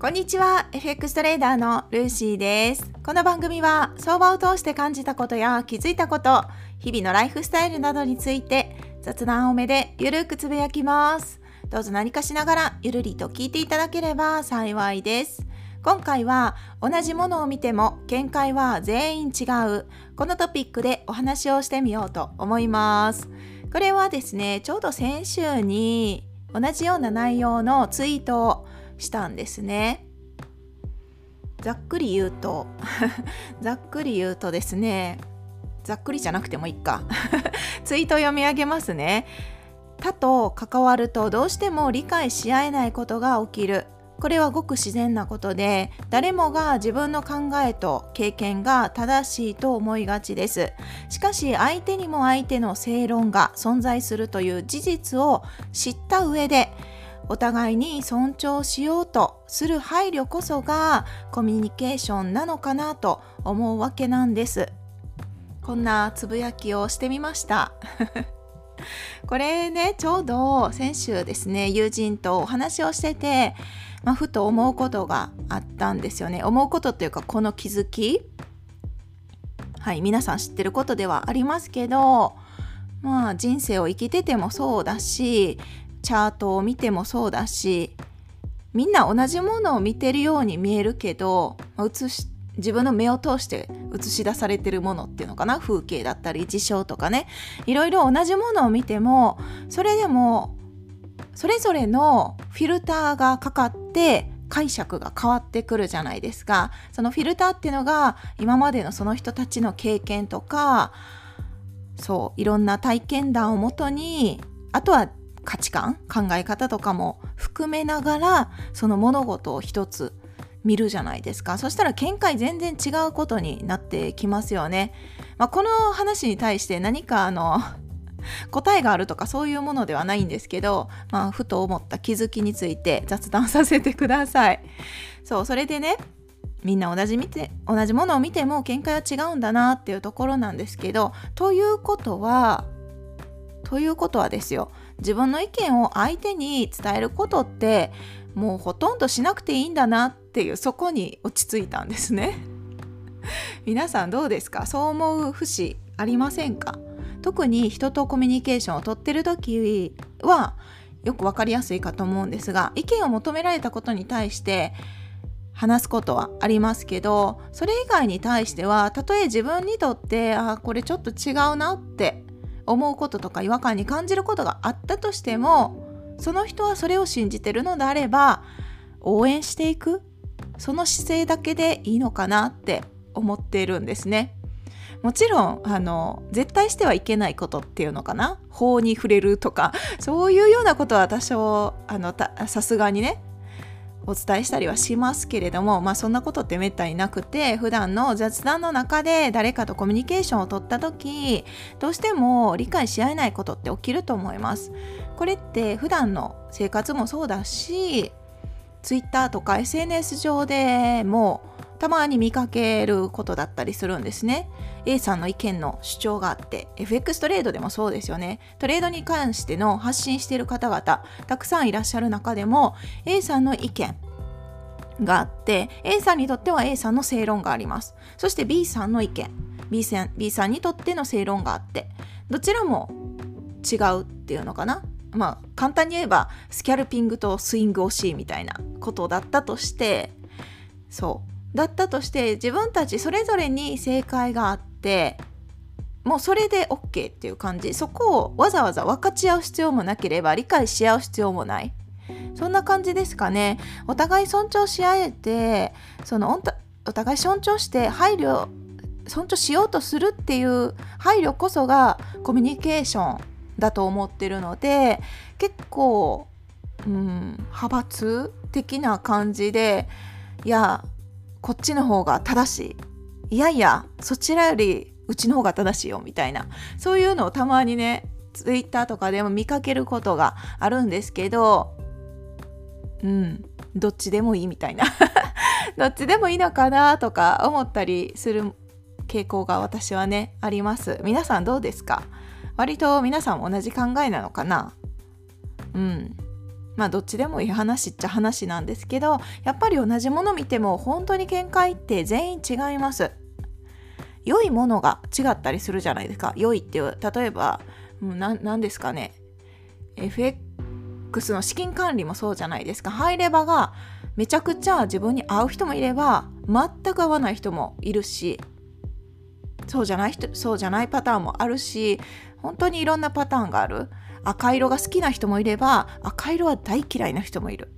こんにちは。FX トレーダーのルーシーです。この番組は相場を通して感じたことや気づいたこと日々のライフスタイルなどについて雑談多めでゆるくつぶやきます。どうぞ何かしながらゆるりと聞いていただければ幸いです。今回は同じものを見ても見解は全員違うこのトピックでお話をしてみようと思います。これはですねちょうど先週に同じような内容のツイートをしたんですね。ざっくり言うと ざっくり言うとですねざっくりじゃなくてもいいか。ツイート読み上げますね。他と関わるとどうしても理解し合えないことが起きる。これはごく自然なことで誰もが自分の考えと経験が正しいと思いがちです。しかし相手にも相手の正論が存在するという事実を知った上でお互いに尊重しようとする配慮こそがコミュニケーションなのかなと思うわけなんです。こんなつぶやきをしてみました。これねちょうど先週ですね友人とお話をしてて、まあ、ふと思うことがあったんですよね。思うことというかこの気づき。はい皆さん知ってることではありますけどまあ人生を生きててもそうだしチャートを見てもそうだしみんな同じものを見てるように見えるけど映し自分の目を通して映し出されてるものっていうのかな風景だったり事象とかね。いろいろ同じものを見てもそれでもそれぞれのフィルターがかかって解釈が変わってくるじゃないですか。そのフィルターっていうのが今までのその人たちの経験とかそういろんな体験談をもとにあとは価値観考え方とかも含めながらその物事を一つ見るじゃないですか。そしたら見解全然違うことになってきますよね、まあ、この話に対して何かあの 答えがあるとかそういうものではないんですけど、まあ、ふと思った気づきについて雑談させてください。そうそれでねみんな同じ見て同じものを見ても見解は違うんだなっていうところなんですけどということはということはですよ。自分の意見を相手に伝えることってもうほとんどしなくていいんだなっていうそこに落ち着いたんですね。皆さんどうですか？そう思う節ありませんか？特に人とコミュニケーションをとってる時はよく分かりやすいかと思うんですが意見を求められたことに対して話すことはありますけどそれ以外に対してはたとえ自分にとってあこれちょっと違うなって思うこととか違和感に感じることがあったとしてもその人はそれを信じてるのであれば応援していくその姿勢だけでいいのかなって思っているんですね。もちろんあの絶対してはいけないことっていうのかな法に触れるとかそういうようなことは多少あのさすがにねお伝えしたりはしますけれども、まあ、そんなことってめったになくて普段の雑談の中で誰かとコミュニケーションを取った時どうしても理解し合えないことって起きると思います。これって普段の生活もそうだし Twitter とか SNS 上でもたまに見かけることだったりするんですね。A さんの意見の主張があって FX トレードでもそうですよね。トレードに関しての発信している方々たくさんいらっしゃる中でも A さんの意見があって A さんにとっては A さんの正論があります。そして B さんの意見 B さん B さんにとっての正論があってどちらも違うっていうのかなまあ簡単に言えばスキャルピングとスイング惜しいみたいなことだったとしてそうだったとして自分たちそれぞれに正解があってもうそれで OK っていう感じ。そこをわざわざ分かち合う必要もなければ理解し合う必要もない。そんな感じですかね。お互い尊重し合えてそのお互い尊重して配慮尊重しようとするっていう配慮こそがコミュニケーションだと思ってるので結構、うん、派閥的な感じでいやこっちの方が正しい。いやいやそちらよりうちの方が正しいよみたいな。そういうのをたまにねツイッターとかでも見かけることがあるんですけどうんどっちでもいいみたいな。どっちでもいいのかなとか思ったりする傾向が私はねあります。皆さんどうですか？割と皆さんも同じ考えなのかな？うん。まあどっちでもいい話っちゃ話なんですけどやっぱり同じもの見ても本当に見解って全員違います。良いものが違ったりするじゃないですか。良いっていう例えば何ですかね。FX の資金管理もそうじゃないですか。入れ歯がめちゃくちゃ自分に合う人もいれば全く合わない人もいるしそうじゃない人そうじゃないパターンもあるし本当にいろんなパターンがある。赤色が好きな人もいれば赤色は大嫌いな人もいる。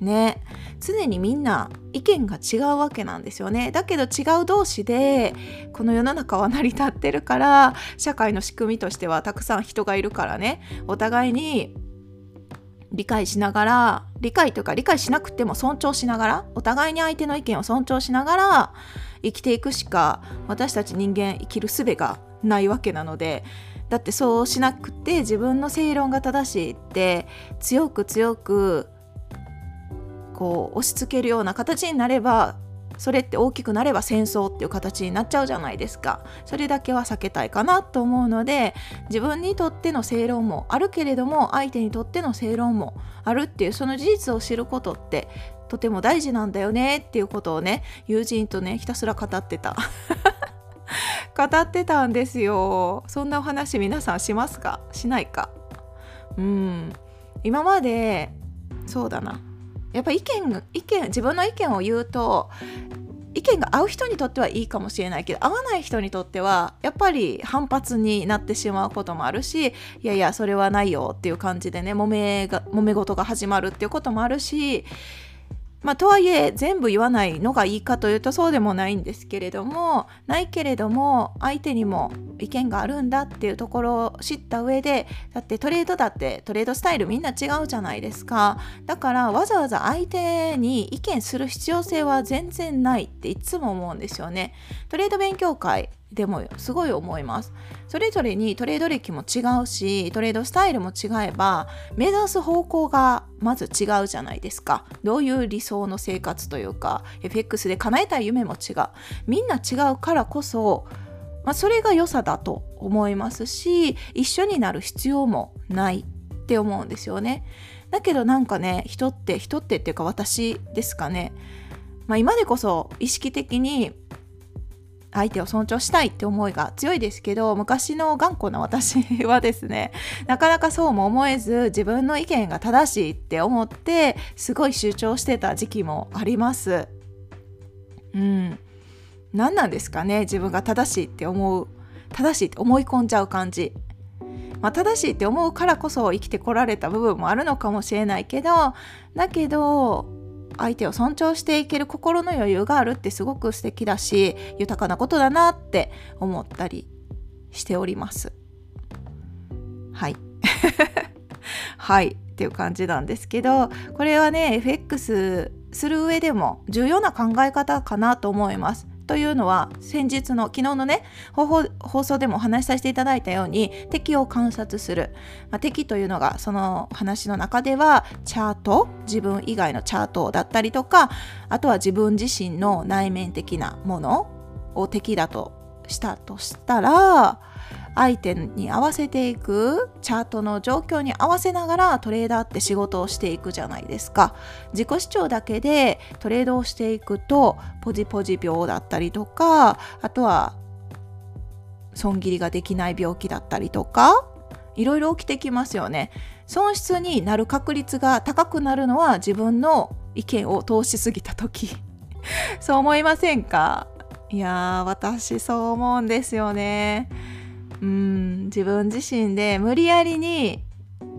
ね。常にみんな意見が違うわけなんですよね。だけど違う同士でこの世の中は成り立ってるから社会の仕組みとしてはたくさん人がいるからね。お互いに理解しながら理解というか理解しなくても尊重しながらお互いに相手の意見を尊重しながら生きていくしか私たち人間生きる術がないわけなのでだってそうしなくて自分の正論が正しいって強く強くこう押し付けるような形になればそれって大きくなれば戦争っていう形になっちゃうじゃないですか。それだけは避けたいかなと思うので自分にとっての正論もあるけれども相手にとっての正論もあるっていうその事実を知ることってとても大事なんだよねっていうことをね友人とねひたすら語ってた。語ってたんですよ。そんなお話皆さんしますか？しないか？うん。今までそうだな。やっぱ意見意見自分の意見を言うと意見が合う人にとってはいいかもしれないけど合わない人にとってはやっぱり反発になってしまうこともあるしいやいやそれはないよっていう感じでね揉めが揉め事が始まるっていうこともあるしまあ、とはいえ全部言わないのがいいかというとそうでもないんですけれどもないけれども相手にも意見があるんだっていうところを知った上でだってトレードだってトレードスタイルみんな違うじゃないですか。だからわざわざ相手に意見する必要性は全然ないっていつも思うんですよね。トレード勉強会でもすごい思います。それぞれにトレード歴も違うしトレードスタイルも違えば目指す方向がまず違うじゃないですか。どういう理想の生活というか FX で叶えたい夢も違う。みんな違うからこそまあ、それが良さだと思いますし一緒になる必要もないって思うんですよね。だけどなんかね人って人ってっていうか私ですかね、まあ、今でこそ意識的に相手を尊重したいって思いが強いですけど昔の頑固な私はですね なかなかそうも思えず自分の意見が正しいって思ってすごい主張してた時期もあります。うん、何なんですかね自分が正しいって思う正しいって思い込んじゃう感じ。まあ、正しいって思うからこそ生きてこられた部分もあるのかもしれないけどだけど相手を尊重していける心の余裕があるってすごく素敵だし豊かなことだなって思ったりしております。はい。はい。っていう感じなんですけどこれはね FX する上でも重要な考え方かなと思います。というのは先日の昨日のね放送でもお話しさせていただいたように敵を観察する、まあ、敵というのがその話の中ではチャート？自分以外のチャートだったりとかあとは自分自身の内面的なものを敵だとしたとしたら相手に合わせていくチャートの状況に合わせながらトレーダーって仕事をしていくじゃないですか。自己主張だけでトレードをしていくとポジポジ病だったりとかあとは損切りができない病気だったりとかいろいろ起きてきますよね。損失になる確率が高くなるのは自分の意見を通しすぎた時。そう思いませんか？いやー私そう思うんですよね。うん自分自身で無理やりに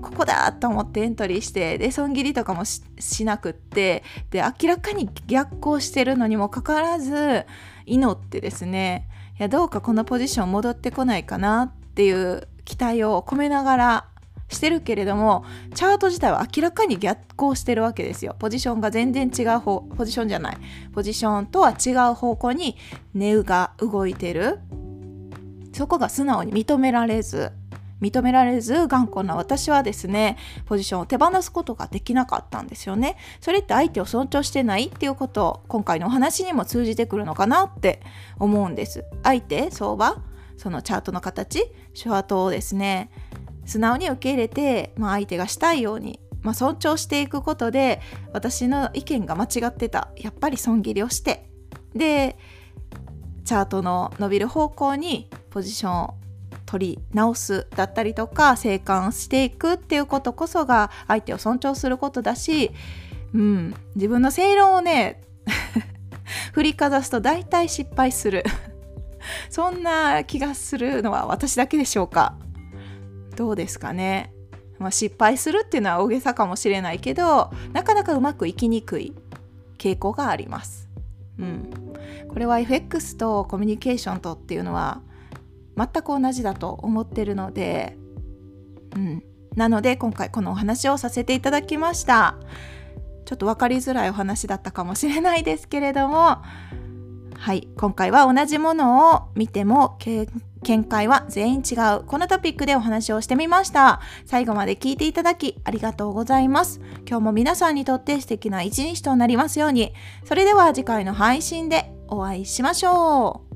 ここだと思ってエントリーしてで損切りとかもしなくってで明らかに逆行してるのにもかかわらず祈ってですねいやどうかこのポジション戻ってこないかなっていう期待を込めながらしてるけれどもチャート自体は明らかに逆行してるわけですよ。ポジションが全然違う方ポジションじゃない。ポジションとは違う方向に値が動いてる。そこが素直に認められず認められず頑固な私はですねポジションを手放すことができなかったんですよね。それって相手を尊重してないっていうことを今回のお話にも通じてくるのかなって思うんです。相手相場そのチャートの形手話トをですね素直に受け入れて、まあ、相手がしたいようにまあ、尊重していくことで私の意見が間違ってた。やっぱり損切りをして。でチャートの伸びる方向にポジションを取り直すだったりとか生還していくっていうことこそが相手を尊重することだし、うん、自分の正論をね 振りかざすと大体失敗する。そんな気がするのは私だけでしょうか。どうですかね、まあ、失敗するっていうのは大げさかもしれないけどなかなかうまくいきにくい傾向があります。うん、これは FX とコミュニケーションとっていうのは全く同じだと思ってるので、うん、なので今回このお話をさせていただきました。ちょっと分かりづらいお話だったかもしれないですけれどもはい。今回は同じものを見ても見解は全員違う。このトピックでお話をしてみました。最後まで聞いていただきありがとうございます。今日も皆さんにとって素敵な一日となりますように。それでは次回の配信でお会いしましょう。